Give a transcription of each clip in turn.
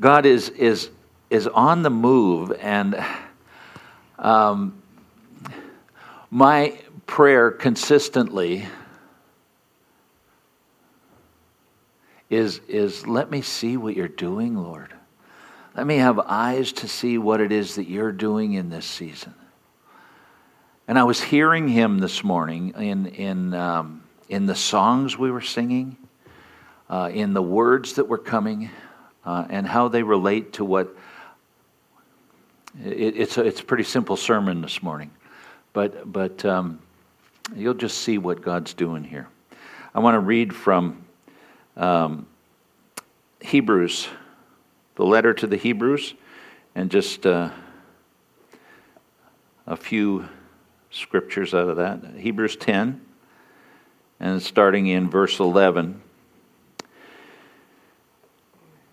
God is, is, is on the move, and um, my prayer consistently is, is let me see what you're doing, Lord. Let me have eyes to see what it is that you're doing in this season. And I was hearing him this morning in, in, um, in the songs we were singing, uh, in the words that were coming, uh, and how they relate to what. It, it's, a, it's a pretty simple sermon this morning, but, but um, you'll just see what God's doing here. I want to read from um, Hebrews, the letter to the Hebrews, and just uh, a few scriptures out of that. Hebrews 10, and starting in verse 11.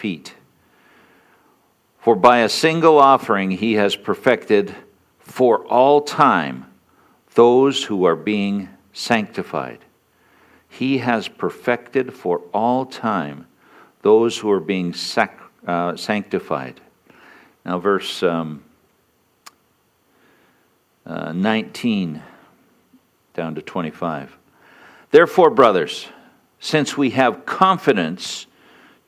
feet. For by a single offering he has perfected for all time those who are being sanctified. He has perfected for all time those who are being sac- uh, sanctified. Now, verse um, uh, 19 down to 25. Therefore, brothers, since we have confidence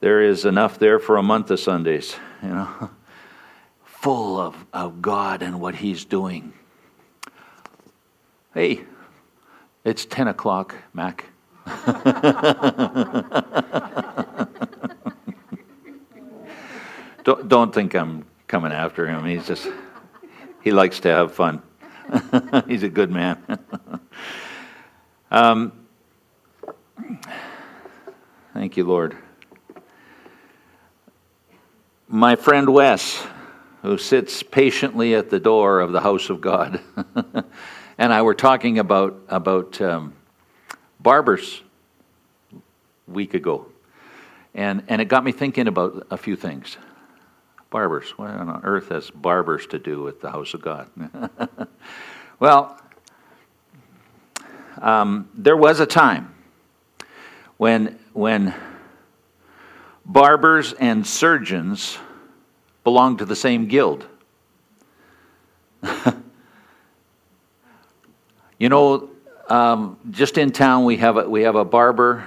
there is enough there for a month of Sundays, you know, full of, of God and what He's doing. Hey, it's 10 o'clock, Mac. don't, don't think I'm coming after him. He's just, he likes to have fun. He's a good man. Um, thank you, Lord. My friend Wes, who sits patiently at the door of the house of God, and I were talking about about um, barbers a week ago, and and it got me thinking about a few things. Barbers, what on earth has barbers to do with the house of God? well, um, there was a time when, when barbers and surgeons belong to the same guild. you know, um, just in town we have a, we have a barber.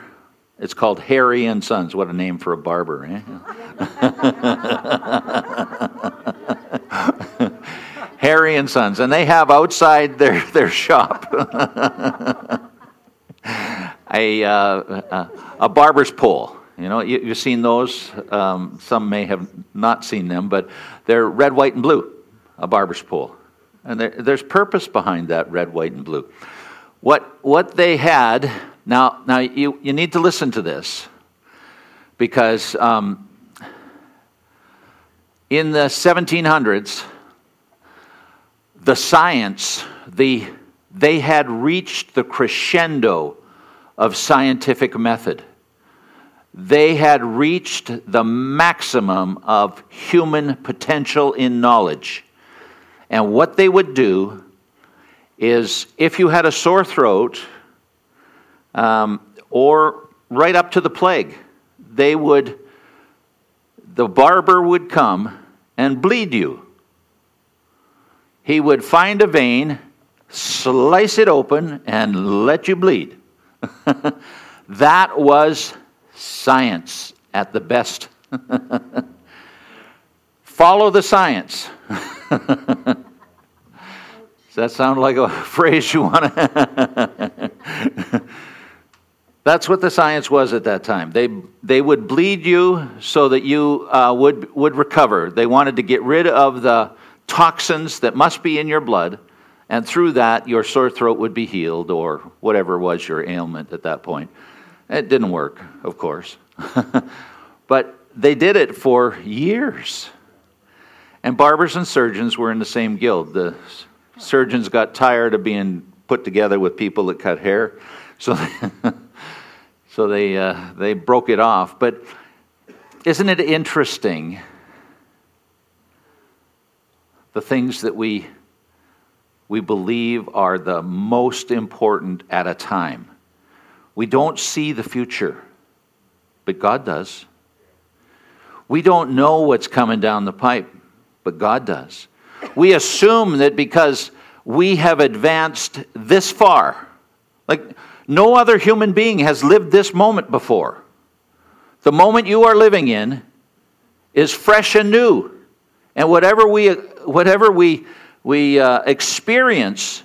It's called Harry and Sons. What a name for a barber, eh? Harry and Sons, and they have outside their, their shop a, uh, a barber's pole. You know, you, have seen those. Um, some may have not seen them, but they're red, white, and blue, a barber's pole. And there, there's purpose behind that red, white, and blue. What, what they had, now, now you, you need to listen to this because um, in the 1700s, the science, the, they had reached the crescendo of scientific method. They had reached the maximum of human potential in knowledge. And what they would do is if you had a sore throat, um, or right up to the plague, they would, the barber would come and bleed you. He would find a vein, slice it open, and let you bleed. that was science at the best. Follow the science. Does that sound like a phrase you want to? That's what the science was at that time. They, they would bleed you so that you uh, would, would recover. They wanted to get rid of the toxins that must be in your blood, and through that, your sore throat would be healed or whatever was your ailment at that point. It didn't work, of course. but they did it for years. And barbers and surgeons were in the same guild. The surgeons got tired of being put together with people that cut hair. So So they, uh, they broke it off. But isn't it interesting the things that we, we believe are the most important at a time? We don't see the future, but God does. We don't know what's coming down the pipe, but God does. We assume that because we have advanced this far, like no other human being has lived this moment before. The moment you are living in is fresh and new. And whatever we, whatever we, we uh, experience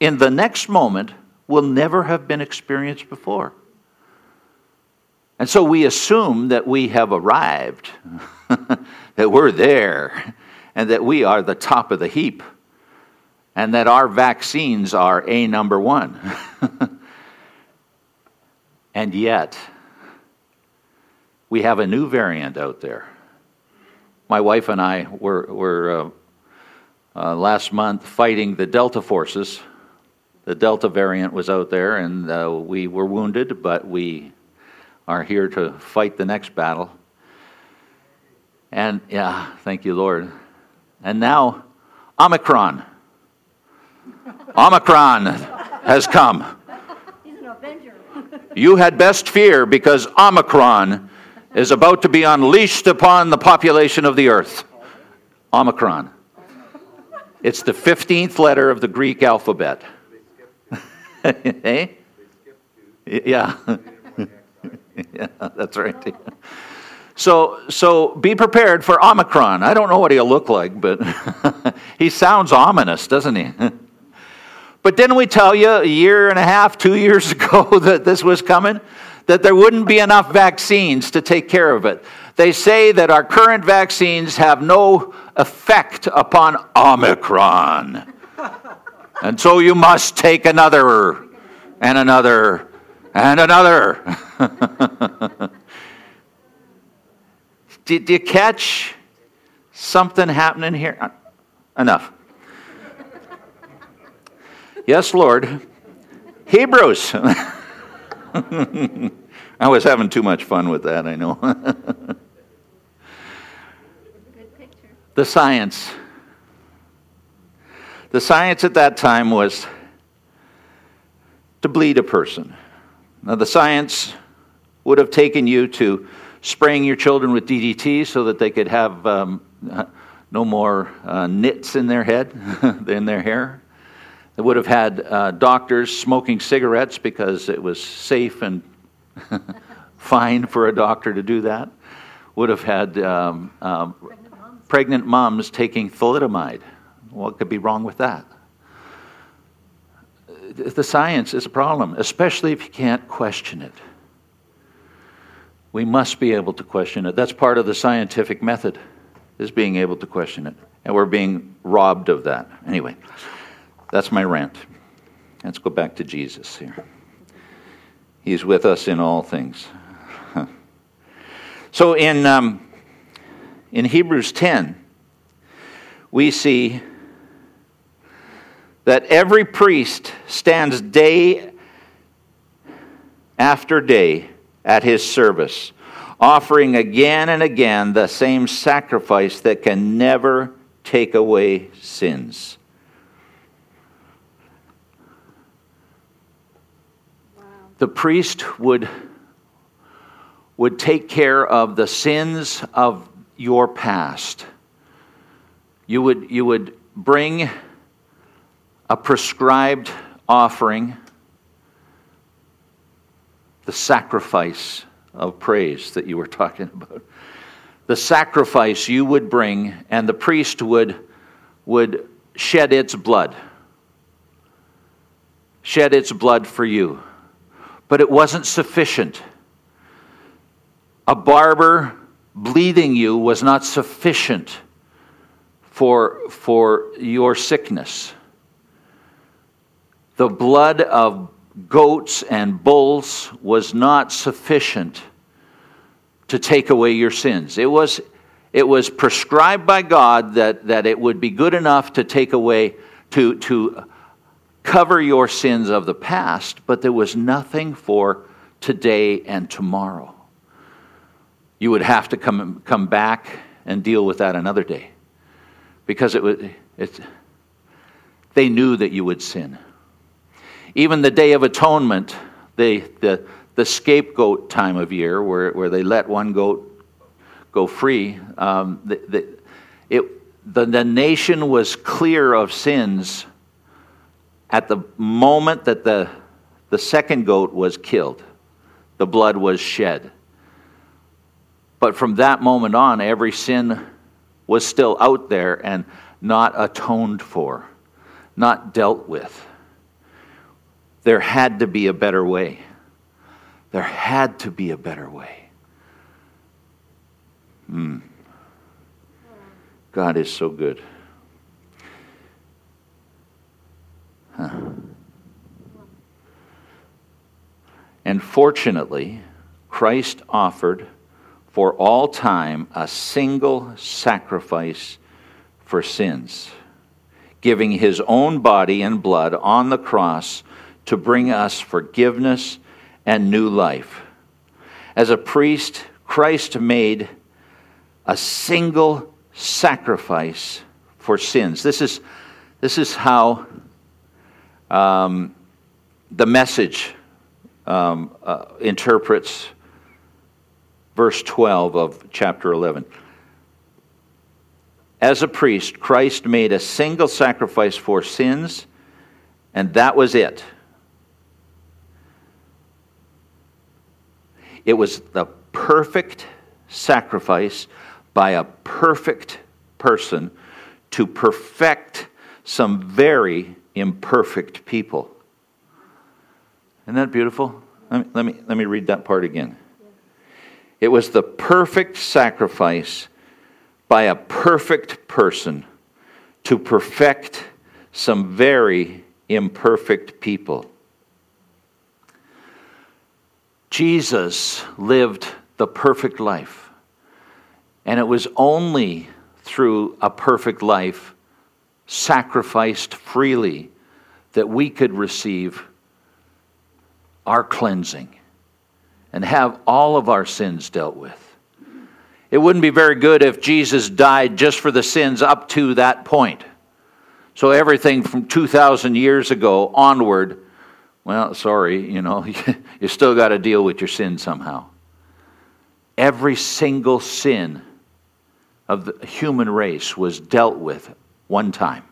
in the next moment will never have been experienced before. And so we assume that we have arrived, that we're there, and that we are the top of the heap, and that our vaccines are A number one. And yet, we have a new variant out there. My wife and I were, were uh, uh, last month fighting the Delta forces. The Delta variant was out there, and uh, we were wounded, but we are here to fight the next battle. And yeah, thank you, Lord. And now, Omicron. Omicron has come. He's an avenger. You had best fear because Omicron is about to be unleashed upon the population of the earth. Omicron. It's the 15th letter of the Greek alphabet. eh? Yeah. yeah, that's right. So, so be prepared for Omicron. I don't know what he'll look like, but he sounds ominous, doesn't he? But didn't we tell you a year and a half, two years ago that this was coming? That there wouldn't be enough vaccines to take care of it. They say that our current vaccines have no effect upon Omicron. And so you must take another and another and another. Did you catch something happening here? Enough. Yes, Lord. Hebrews. I was having too much fun with that, I know. the science. The science at that time was to bleed a person. Now, the science would have taken you to spraying your children with DDT so that they could have um, no more uh, nits in their head, in their hair. They would have had uh, doctors smoking cigarettes because it was safe and fine for a doctor to do that. Would have had um, um, pregnant, moms. pregnant moms taking thalidomide. What could be wrong with that? The science is a problem, especially if you can't question it. We must be able to question it. That's part of the scientific method, is being able to question it. And we're being robbed of that. Anyway. That's my rant. Let's go back to Jesus here. He's with us in all things. so in, um, in Hebrews 10, we see that every priest stands day after day at his service, offering again and again the same sacrifice that can never take away sins. Wow. The priest would, would take care of the sins of your past. You would, you would bring a prescribed offering, the sacrifice of praise that you were talking about. The sacrifice you would bring, and the priest would, would shed its blood. Shed its blood for you. But it wasn't sufficient. A barber bleeding you was not sufficient for, for your sickness. The blood of goats and bulls was not sufficient to take away your sins. It was, it was prescribed by God that, that it would be good enough to take away, to, to cover your sins of the past, but there was nothing for today and tomorrow. You would have to come, come back and deal with that another day because it was, it, they knew that you would sin. Even the Day of Atonement, they, the, the scapegoat time of year, where, where they let one goat go free, um, the, the, it, the, the nation was clear of sins at the moment that the, the second goat was killed. The blood was shed. But from that moment on, every sin was still out there and not atoned for, not dealt with there had to be a better way. There had to be a better way. Hmm. God is so good. Huh. And fortunately, Christ offered for all time a single sacrifice for sins, giving his own body and blood on the cross to bring us forgiveness and new life. As a priest, Christ made a single sacrifice for sins. This is, this is how um, the message um, uh, interprets verse 12 of chapter 11. As a priest, Christ made a single sacrifice for sins, and that was it. It was the perfect sacrifice by a perfect person to perfect some very imperfect people. Isn't that beautiful? Let me, let me, let me read that part again. It was the perfect sacrifice by a perfect person to perfect some very imperfect people. Jesus lived the perfect life. And it was only through a perfect life, sacrificed freely, that we could receive our cleansing and have all of our sins dealt with. It wouldn't be very good if Jesus died just for the sins up to that point. So everything from 2,000 years ago onward well, sorry, you know, you still got to deal with your sin somehow. Every single sin of the human race was dealt with one time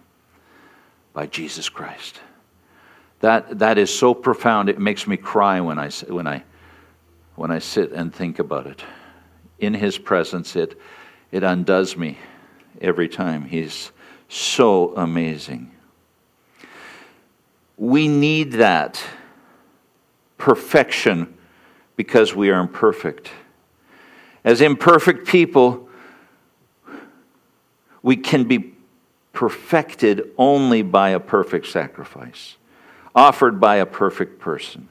by Jesus Christ. That, that is so profound, it makes me cry when I, when, I, when I sit and think about it. In His presence, it, it undoes me every time. He's so amazing. We need that perfection because we are imperfect. As imperfect people, we can be perfected only by a perfect sacrifice, offered by a perfect person.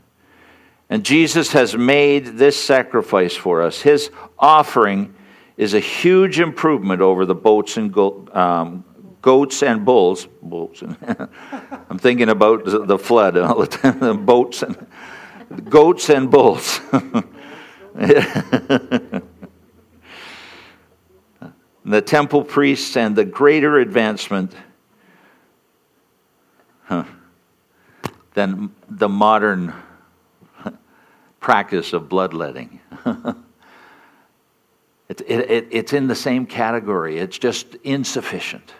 And Jesus has made this sacrifice for us. His offering is a huge improvement over the boats and um, goats and bulls. Bulls. I'm thinking about the flood all the time. The boats and goats and bulls. the temple priests and the greater advancement huh, than the modern practice of bloodletting. it, it, it, it's in the same category, it's just insufficient.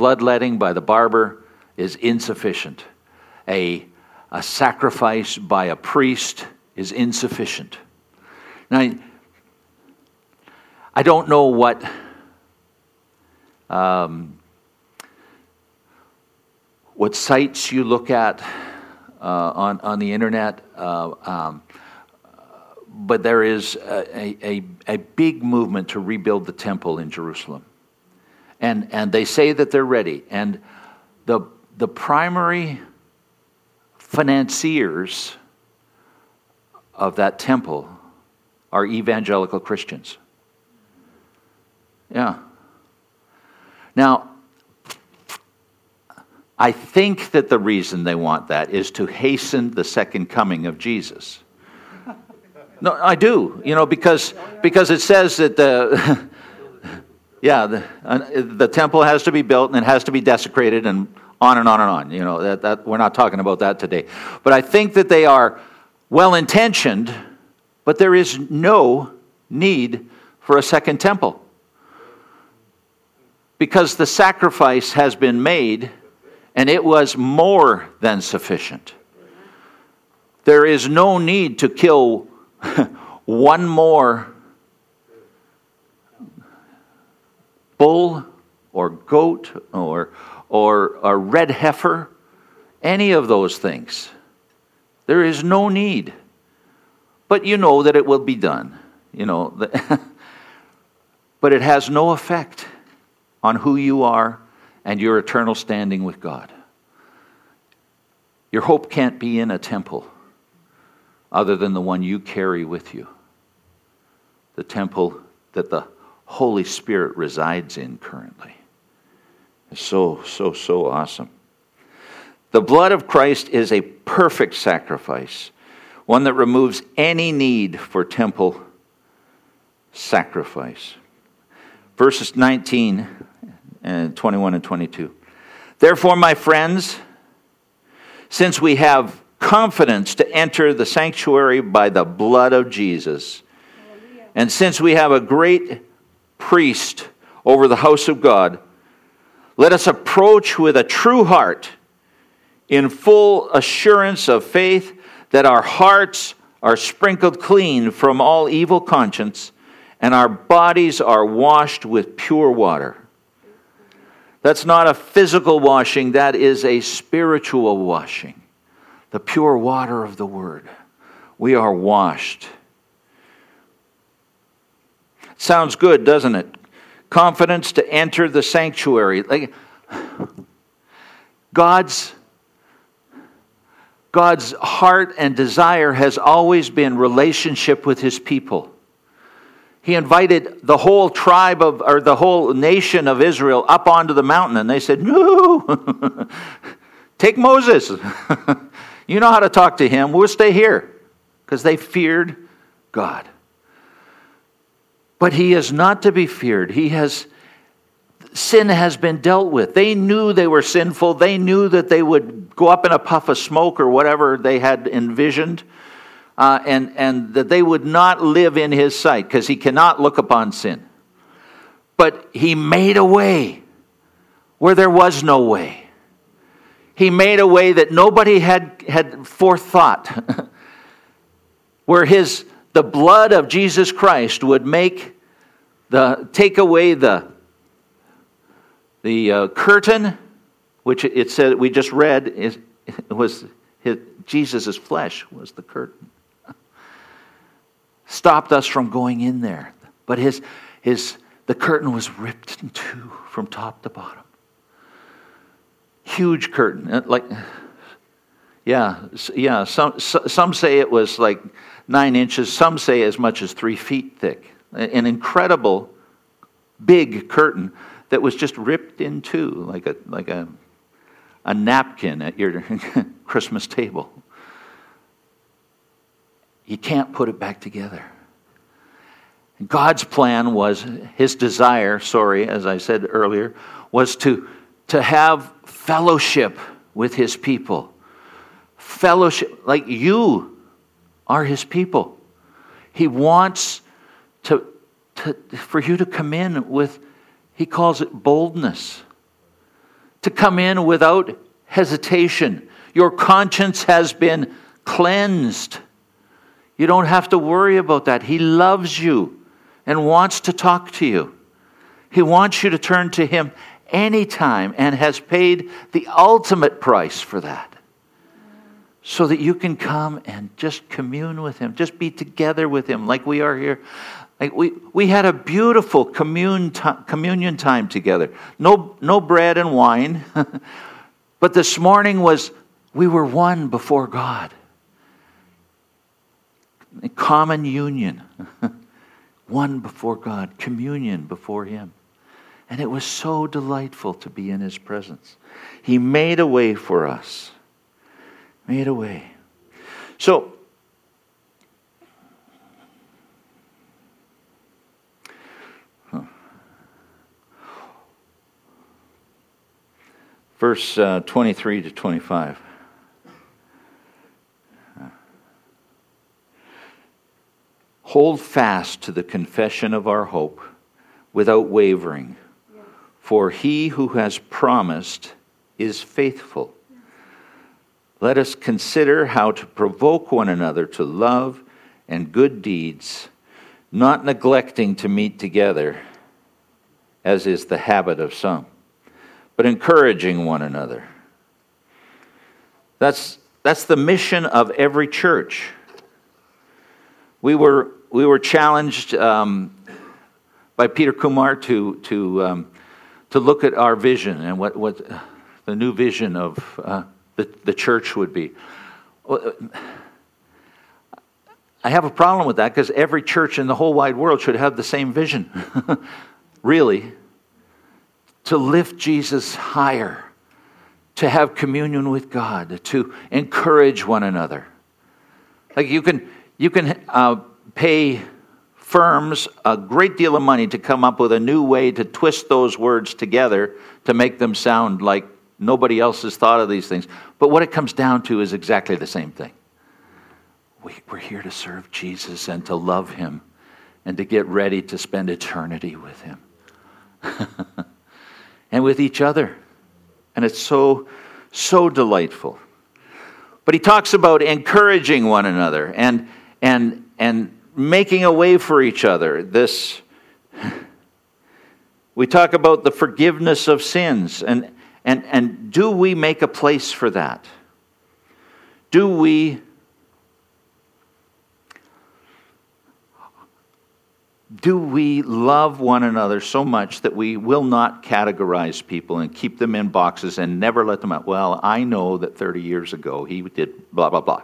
Bloodletting by the barber is insufficient. A, a sacrifice by a priest is insufficient. Now, I don't know what um, what sites you look at uh, on, on the internet, uh, um, but there is a, a, a big movement to rebuild the temple in Jerusalem. And, and they say that they're ready. And the, the primary financiers of that temple are evangelical Christians. Yeah. Now, I think that the reason they want that is to hasten the second coming of Jesus. No, I do, you know, because, because it says that the, yeah, the, uh, the temple has to be built and it has to be desecrated and on and on and on. You know, that, that, we're not talking about that today. But I think that they are well intentioned, but there is no need for a second temple because the sacrifice has been made and it was more than sufficient. There is no need to kill one more bull or goat or, or a red heifer, any of those things. There is no need. But you know that it will be done. You know, but it has no effect on who you are and your eternal standing with God. Your hope can't be in a temple other than the one you carry with you, the temple that the Holy Spirit resides in currently. It's so, so, so awesome. The blood of Christ is a perfect sacrifice, one that removes any need for temple sacrifice. Verses 19 and 21 and 22. Therefore, my friends, since we have confidence to enter the sanctuary by the blood of Jesus, and since we have a great priest over the house of God, let us approach with a true heart in full assurance of faith that our hearts are sprinkled clean from all evil conscience and our bodies are washed with pure water. That's not a physical washing, that is a spiritual washing. The pure water of the Word. We are washed. Sounds good, doesn't it? Confidence to enter the sanctuary. Like God's God's heart and desire has always been relationship with his people he invited the whole tribe of, or the whole nation of Israel up onto the mountain, and they said, No, take Moses. you know how to talk to him. We'll stay here. Because they feared God. But he is not to be feared. He has sin has been dealt with. They knew they were sinful. They knew that they would go up in a puff of smoke or whatever they had envisioned uh, and, and that they would not live in his sight because he cannot look upon sin. But he made a way where there was no way. He made a way that nobody had, had forethought, where his, the blood of Jesus Christ would make the, take away the, the uh, curtain, which it said we just read is, was Jesus' flesh was the curtain stopped us from going in there. But his, his, the curtain was ripped in two from top to bottom. Huge curtain. Uh, like, yeah, yeah. Some, some say it was like nine inches, some say as much as three feet thick. An incredible big curtain that was just ripped in two, like a, like a, a napkin at your Christmas table. You can't put it back together. God's plan was, his desire, sorry, as I said earlier, was to, to have fellowship with his people. Fellowship, like you are his people. He wants to, to, for you to come in with, he calls it boldness, to come in without hesitation. Your conscience has been cleansed. You don't have to worry about that. He loves you and wants to talk to you. He wants you to turn to Him anytime and has paid the ultimate price for that. So that you can come and just commune with Him, just be together with Him like we are here. Like we, we had a beautiful commune t- communion time together. No, no bread and wine. but this morning was, we were one before God. A common union. one before God, communion before Him. And it was so delightful to be in His presence. He made a way for us. Made a way. So, verse uh, 23 to 25. Hold fast to the confession of our hope without wavering, for he who has promised is faithful. Let us consider how to provoke one another to love and good deeds, not neglecting to meet together, as is the habit of some, but encouraging one another. That's, that's the mission of every church. We were we were challenged um, by Peter Kumar to, to, um, to look at our vision and what, what the new vision of uh, the, the church would be. I have a problem with that because every church in the whole wide world should have the same vision, really, to lift Jesus higher, to have communion with God, to encourage one another. Like you can, you can uh, pay firms a great deal of money to come up with a new way to twist those words together to make them sound like nobody else has thought of these things. But what it comes down to is exactly the same thing. We, are here to serve Jesus and to love him and to get ready to spend eternity with him and with each other. And it's so, so delightful. But he talks about encouraging one another and, and, and making a way for each other. This we talk about the forgiveness of sins and and and do we make a place for that? Do we do we love one another so much that we will not categorize people and keep them in boxes and never let them out? Well, I know that 30 years ago he did blah, blah, blah.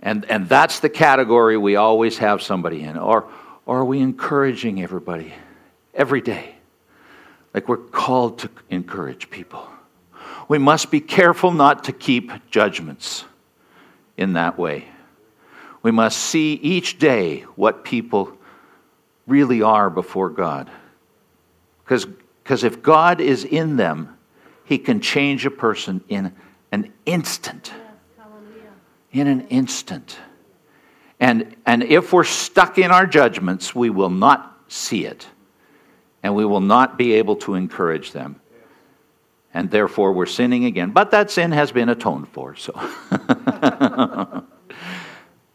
And, and that's the category we always have somebody in. Or, or are we encouraging everybody every day? Like we're called to encourage people. We must be careful not to keep judgments in that way. We must see each day what people really are before God. Because if God is in them, He can change a person in an instant in an instant. And, and if we're stuck in our judgments, we will not see it. And we will not be able to encourage them. And therefore, we're sinning again. But that sin has been atoned for, so.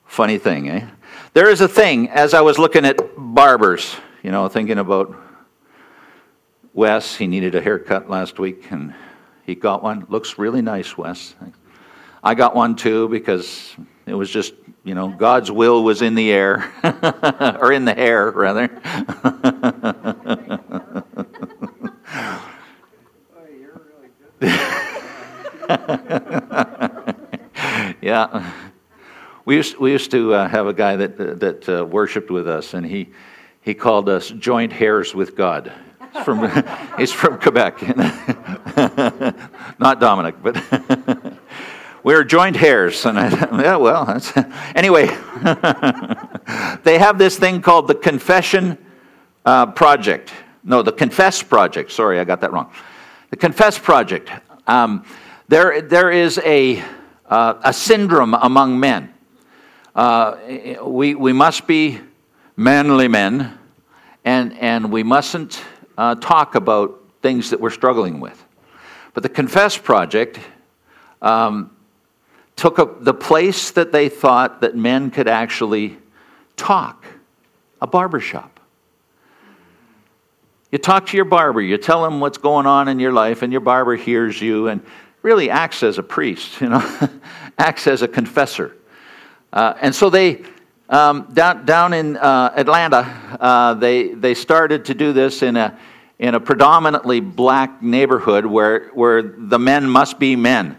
Funny thing, eh? There is a thing, as I was looking at barbers, you know, thinking about Wes, he needed a haircut last week, and he got one. Looks really nice, Wes. I got one too because it was just, you know, God's will was in the air, or in the hair, rather. yeah. We used, we used to uh, have a guy that, that uh, worshiped with us, and he, he called us joint hairs with God. He's from, he's from Quebec. Not Dominic, but we are joint hairs. And I, yeah, well, anyway. they have this thing called the Confession uh, Project. No, the Confess Project. Sorry, I got that wrong. The Confess Project. Um, there, there is a, uh, a syndrome among men. Uh, we, we must be manly men, and, and we mustn't uh, talk about things that we're struggling with. But the Confess Project um, took a, the place that they thought that men could actually talk a barbershop. You talk to your barber, you tell him what's going on in your life, and your barber hears you and really acts as a priest, you know, acts as a confessor. Uh, and so they, um, down, down in uh, Atlanta, uh, they, they started to do this in a, in a predominantly black neighborhood where, where the men must be men.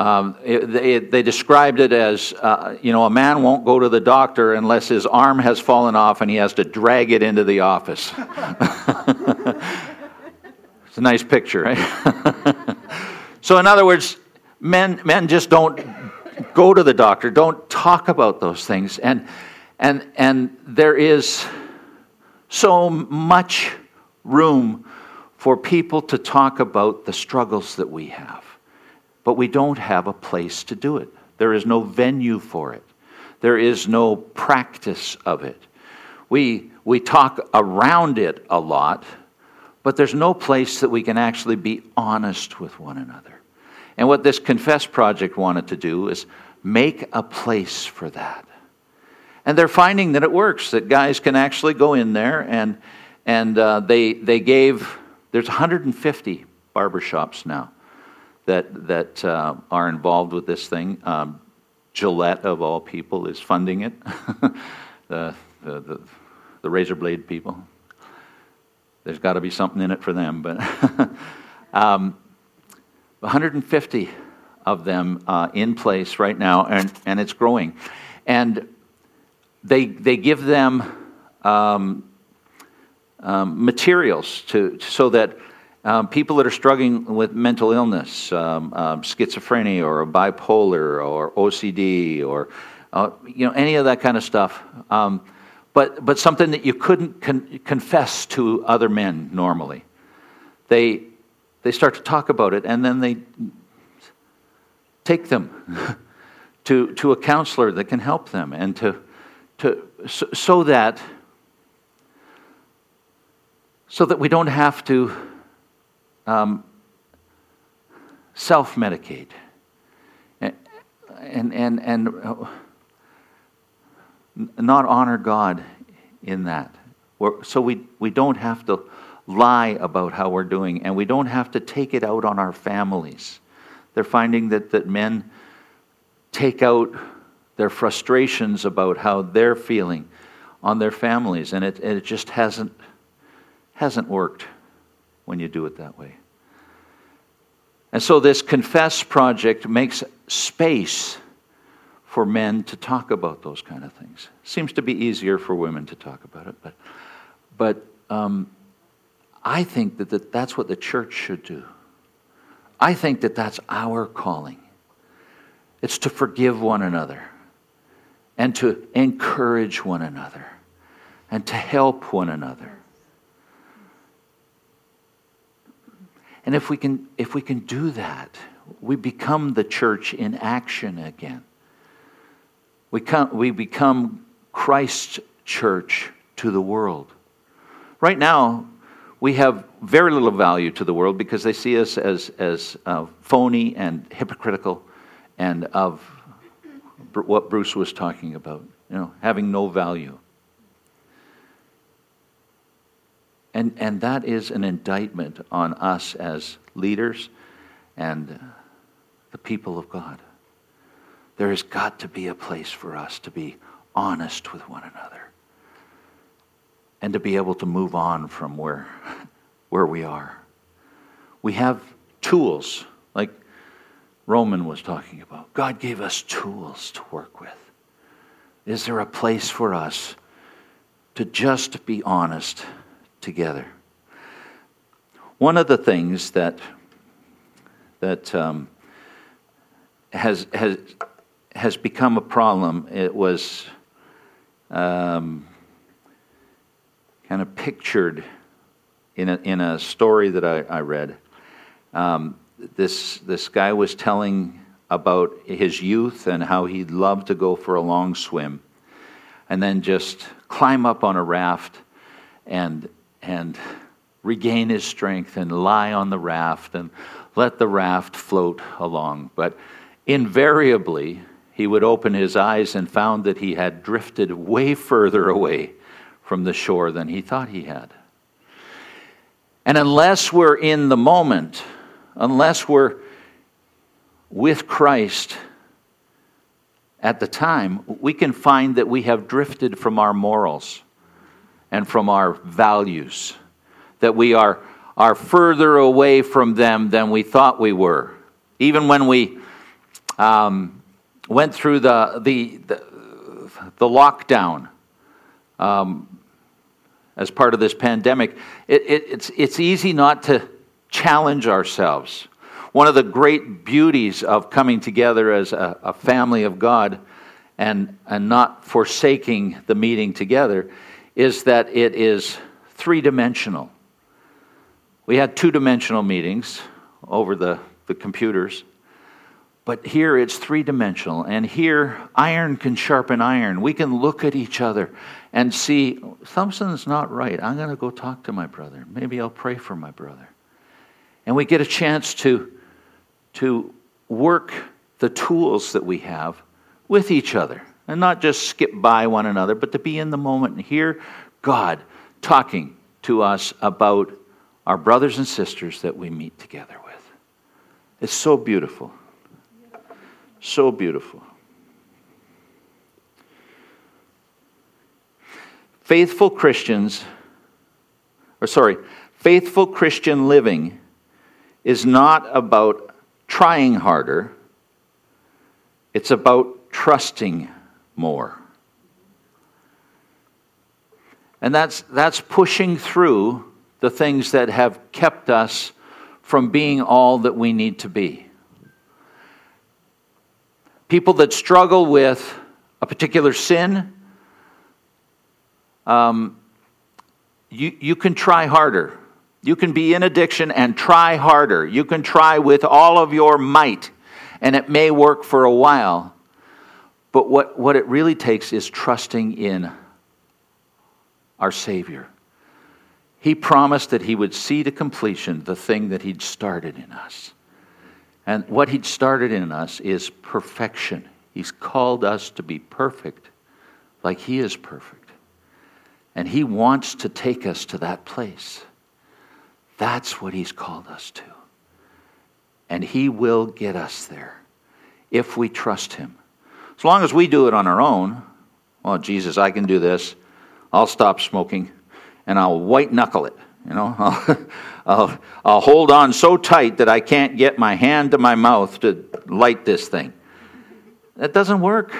Um, it, they, they, described it as, uh, you know, a man won't go to the doctor unless his arm has fallen off and he has to drag it into the office. it's a nice picture, right? so, in other words, men, men just don't go to the doctor, don't talk about those things. And, and, and there is so much room for people to talk about the struggles that we have but we don't have a place to do it. There is no venue for it, there is no practice of it. We, we talk around it a lot, but there's no place that we can actually be honest with one another. And what this Confess Project wanted to do is make a place for that. And they're finding that it works, that guys can actually go in there and, and uh, they, they gave, there's 150 barbershops now that, that uh, are involved with this thing. Um, Gillette, of all people, is funding it, the, the, the, the, razor blade people. There's got to be something in it for them. But um, 150 of them uh, in place right now, and, and it's growing. And they, they give them um, um, materials to, so that um, people that are struggling with mental illness, um, um, schizophrenia or bipolar or OCD or uh, you know any of that kind of stuff, um, but but something that you couldn't con- confess to other men normally. They they start to talk about it, and then they take them to to a counselor that can help them, and to to so, so that so that we don't have to um, self medicate and, and, and, and uh, not honor God in that. We're, so we, we don't have to lie about how we're doing, and we don't have to take it out on our families. They're finding that, that men take out their frustrations about how they're feeling on their families, and it, it just hasn't, hasn't worked when you do it that way. And so, this Confess project makes space for men to talk about those kind of things. Seems to be easier for women to talk about it, but, but um, I think that, that that's what the church should do. I think that that's our calling. It's to forgive one another and to encourage one another and to help one another. And if we can, if we can do that, we become the church in action again. We, come, we become Christ's church to the world. Right now, we have very little value to the world because they see us as, as uh, phony and hypocritical and of what Bruce was talking about, you know, having no value. And, and that is an indictment on us as leaders and the people of God. There has got to be a place for us to be honest with one another and to be able to move on from where, where we are. We have tools, like Roman was talking about. God gave us tools to work with. Is there a place for us to just be honest together. One of the things that that um, has has has become a problem. It was um, kind of pictured in a, in a story that I, I read. Um, this, this guy was telling about his youth and how he loved to go for a long swim and then just climb up on a raft and, and regain his strength and lie on the raft and let the raft float along. But invariably, he would open his eyes and found that he had drifted way further away from the shore than he thought he had. And unless we're in the moment, unless we're with Christ at the time, we can find that we have drifted from our morals and from our values, that we are, are further away from them than we thought we were. Even when we um, went through the, the, the, the lockdown um, as part of this pandemic, it, it, it's, it's easy not to challenge ourselves. One of the great beauties of coming together as a, a family of God and, and not forsaking the meeting together is that it is three dimensional. We had two dimensional meetings over the, the computers, but here it's three dimensional. And here, iron can sharpen iron. We can look at each other and see something's not right. I'm going to go talk to my brother. Maybe I'll pray for my brother. And we get a chance to, to work the tools that we have with each other and not just skip by one another, but to be in the moment and hear God talking to us about our brothers and sisters that we meet together with. It's so beautiful. So beautiful. Faithful Christians, or sorry, faithful Christian living is not about trying harder, it's about trusting more. And that's, that's pushing through the things that have kept us from being all that we need to be. People that struggle with a particular sin, um, you, you can try harder. You can be in addiction and try harder. You can try with all of your might, and it may work for a while. But what, what it really takes is trusting in our Savior. He promised that He would see to completion the thing that He'd started in us. And what He'd started in us is perfection. He's called us to be perfect like He is perfect. And He wants to take us to that place. That's what He's called us to. And He will get us there if we trust Him. As long as we do it on our own, well, Jesus, I can do this. I'll stop smoking and I'll white knuckle it. You know, I'll, I'll, I'll hold on so tight that I can't get my hand to my mouth to light this thing. That doesn't work.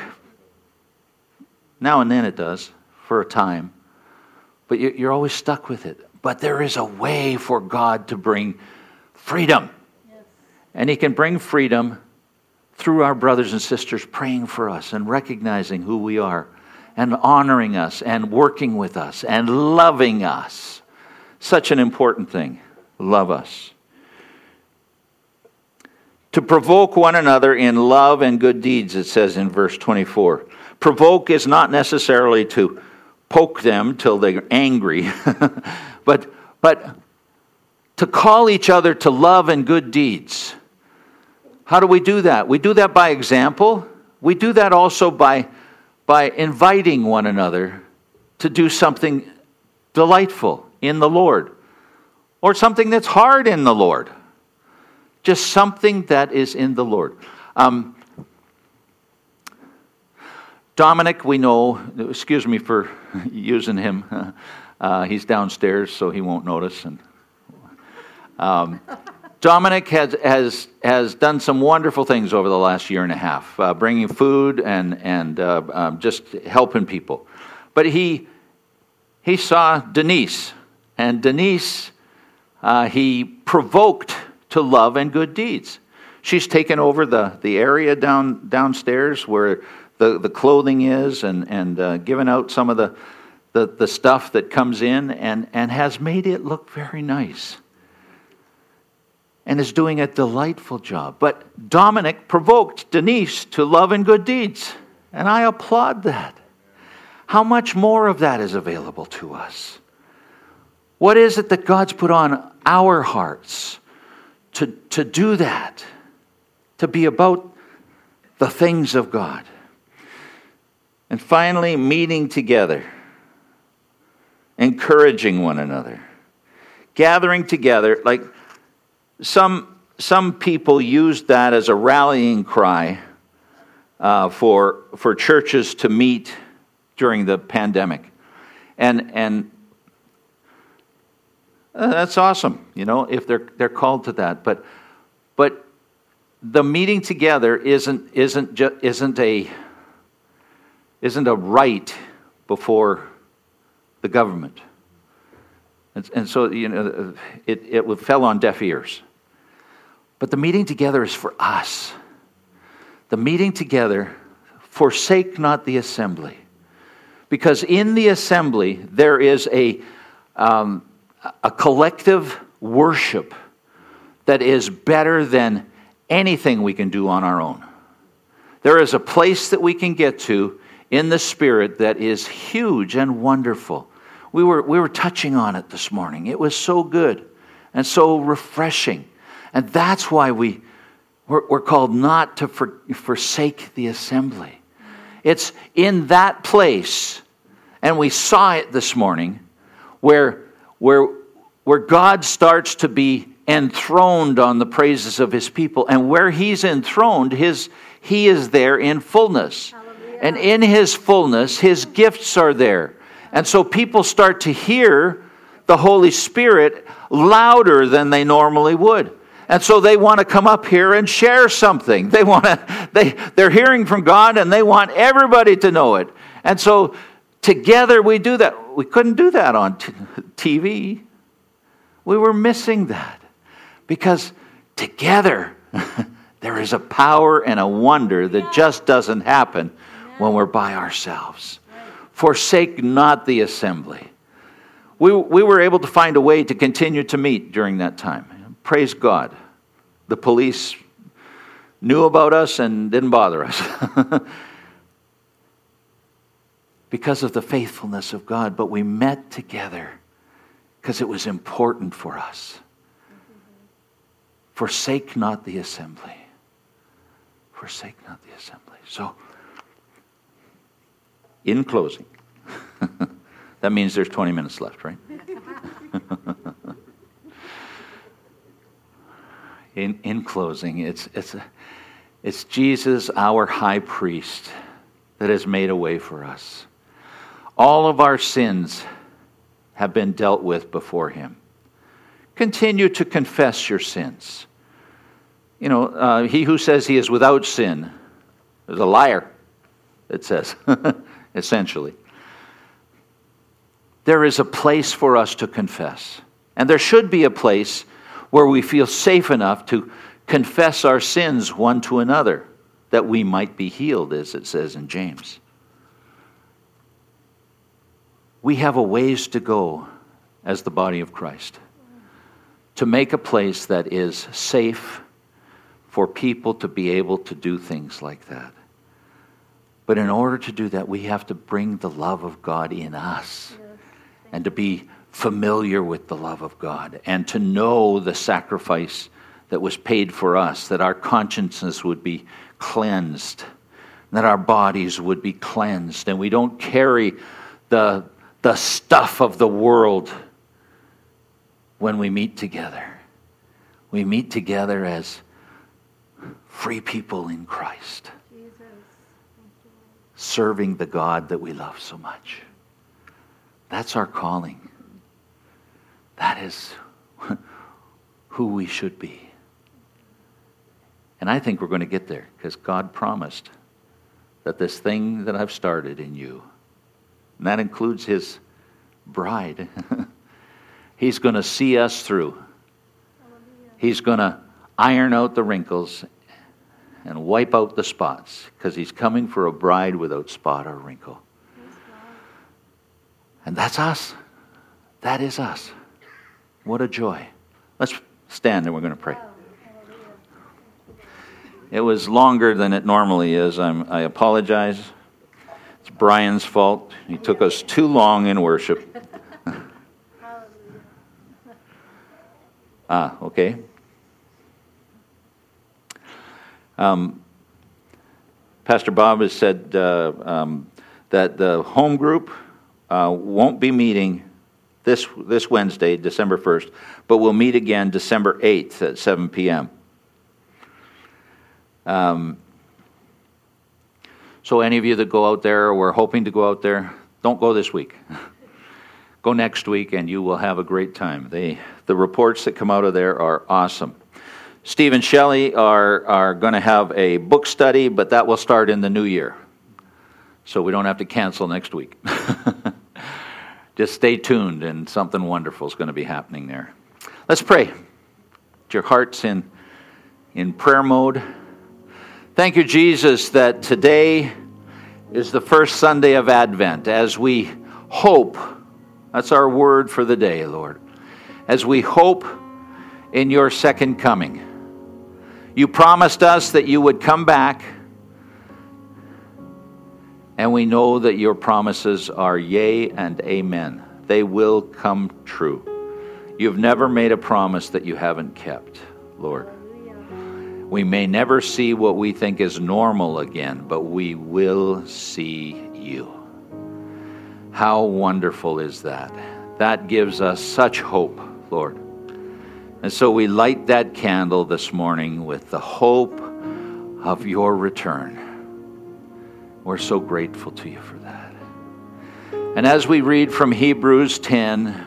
Now and then it does for a time, but you're always stuck with it. But there is a way for God to bring freedom. Yes. And He can bring freedom through our brothers and sisters praying for us and recognizing who we are and honoring us and working with us and loving us. Such an important thing. Love us. To provoke one another in love and good deeds, it says in verse 24. Provoke is not necessarily to poke them till they're angry, but, but to call each other to love and good deeds. How do we do that? We do that by example. We do that also by, by inviting one another to do something delightful in the Lord or something that's hard in the Lord. Just something that is in the Lord. Um, Dominic, we know, excuse me for using him. Uh, he's downstairs, so he won't notice. And, um, Dominic has, has, has done some wonderful things over the last year and a half, uh, bringing food and, and uh, um, just helping people. But he, he saw Denise, and Denise, uh, he provoked to love and good deeds. She's taken over the, the area down, downstairs where the, the clothing is and, and uh, given out some of the, the, the stuff that comes in and, and has made it look very nice and is doing a delightful job. But Dominic provoked Denise to love and good deeds, and I applaud that. How much more of that is available to us? What is it that God's put on our hearts to, to do that? To be about the things of God. And finally, meeting together, encouraging one another, gathering together. Like some, some people used that as a rallying cry uh, for, for churches to meet during the pandemic. And, and uh, that's awesome, you know, if they're, they're called to that. But, but the meeting together isn't, isn't, ju- isn't a isn't a right before the government. And, and so, you know, it, it fell on deaf ears. But the meeting together is for us. The meeting together, forsake not the assembly. Because in the assembly, there is a, um, a collective worship that is better than anything we can do on our own. There is a place that we can get to in the Spirit that is huge and wonderful. We were, we were touching on it this morning. It was so good and so refreshing. And that's why we, we're, we're called not to for, forsake the assembly. It's in that place, and we saw it this morning, where, where, where God starts to be enthroned on the praises of his people. And where he's enthroned, his, he is there in fullness. And in his fullness, his gifts are there. And so people start to hear the Holy Spirit louder than they normally would. And so they want to come up here and share something. They want to they they're hearing from God and they want everybody to know it. And so together we do that. We couldn't do that on t- TV. We were missing that because together there is a power and a wonder that just doesn't happen when we're by ourselves. Forsake not the assembly. We, we were able to find a way to continue to meet during that time. Praise God. The police knew about us and didn't bother us because of the faithfulness of God, but we met together because it was important for us. Forsake not the assembly. Forsake not the assembly. So, in closing, that means there's 20 minutes left, right? in, in closing, it's, it's, it's Jesus, our high priest, that has made a way for us. All of our sins have been dealt with before him. Continue to confess your sins. You know, uh, he who says he is without sin is a liar, it says. essentially. There is a place for us to confess. And there should be a place where we feel safe enough to confess our sins one to another that we might be healed, as it says in James. We have a ways to go as the body of Christ to make a place that is safe for people to be able to do things like that. But in order to do that, we have to bring the love of God in us and to be familiar with the love of God and to know the sacrifice that was paid for us, that our consciences would be cleansed, that our bodies would be cleansed, and we don't carry the, the stuff of the world when we meet together. We meet together as free people in Christ serving the God that we love so much. That's our calling. That is who we should be. And I think we're going to get there because God promised that this thing that I've started in you, and that includes His bride, He's going to see us through. He's going to iron out the wrinkles and wipe out the spots because he's coming for a bride without spot or wrinkle. And that's us. That is us. What a joy. Let's stand and we're going to pray. It was longer than it normally is. I'm, I apologize. It's Brian's fault. He took us too long in worship. ah, okay. Um, Pastor Bob has said uh, um, that the home group uh, won't be meeting this, this Wednesday, December 1st, but we'll meet again December 8th at 7 p.m. Um, so, any of you that go out there or are hoping to go out there, don't go this week. go next week and you will have a great time. They, the reports that come out of there are awesome. Steve and Shelley are, are going to have a book study, but that will start in the new year. So we don't have to cancel next week. Just stay tuned, and something wonderful is going to be happening there. Let's pray. Get your hearts in, in prayer mode. Thank you, Jesus, that today is the first Sunday of Advent as we hope. That's our word for the day, Lord. As we hope in your second coming. You promised us that you would come back, and we know that your promises are yea and amen. They will come true. You've never made a promise that you haven't kept, Lord. We may never see what we think is normal again, but we will see you. How wonderful is that? That gives us such hope, Lord. And so we light that candle this morning with the hope of your return. We're so grateful to you for that. And as we read from Hebrews 10,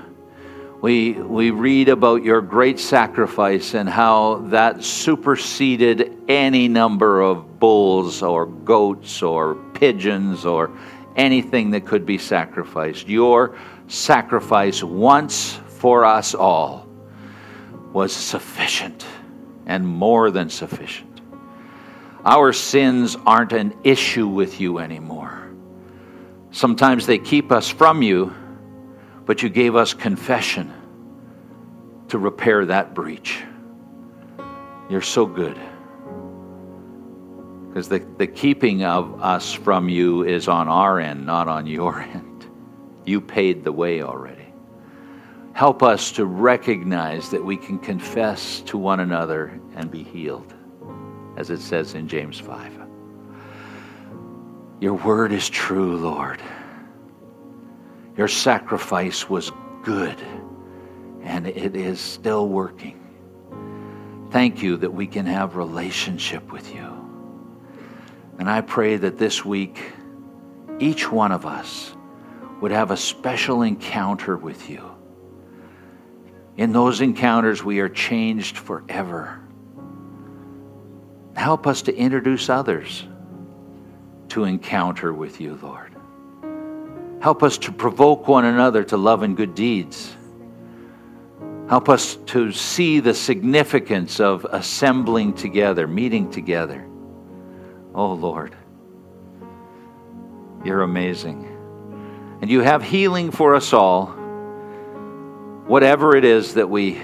we, we read about your great sacrifice and how that superseded any number of bulls or goats or pigeons or anything that could be sacrificed. Your sacrifice once for us all was sufficient and more than sufficient. Our sins aren't an issue with you anymore. Sometimes they keep us from you, but you gave us confession to repair that breach. You're so good. Because the, the keeping of us from you is on our end, not on your end. You paid the way already. Help us to recognize that we can confess to one another and be healed, as it says in James 5. Your word is true, Lord. Your sacrifice was good, and it is still working. Thank you that we can have relationship with you. And I pray that this week, each one of us would have a special encounter with you in those encounters, we are changed forever. Help us to introduce others to encounter with you, Lord. Help us to provoke one another to love and good deeds. Help us to see the significance of assembling together, meeting together. Oh, Lord, you're amazing. And you have healing for us all whatever it is that we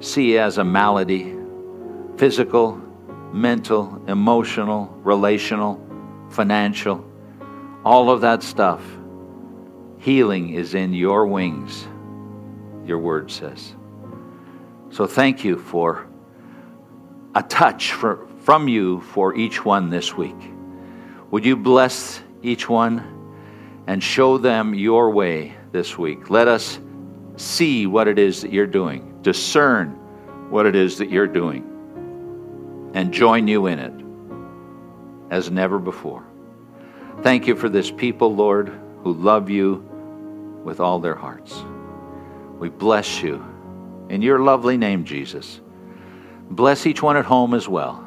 see as a malady physical, mental, emotional, relational, financial, all of that stuff. Healing is in your wings, your word says. So thank you for a touch for, from you for each one this week. Would you bless each one and show them your way this week? Let us see what it is that you're doing, discern what it is that you're doing, and join you in it as never before. Thank you for this people, Lord, who love you with all their hearts. We bless you in your lovely name, Jesus. Bless each one at home as well.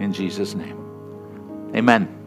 In Jesus' name. Amen.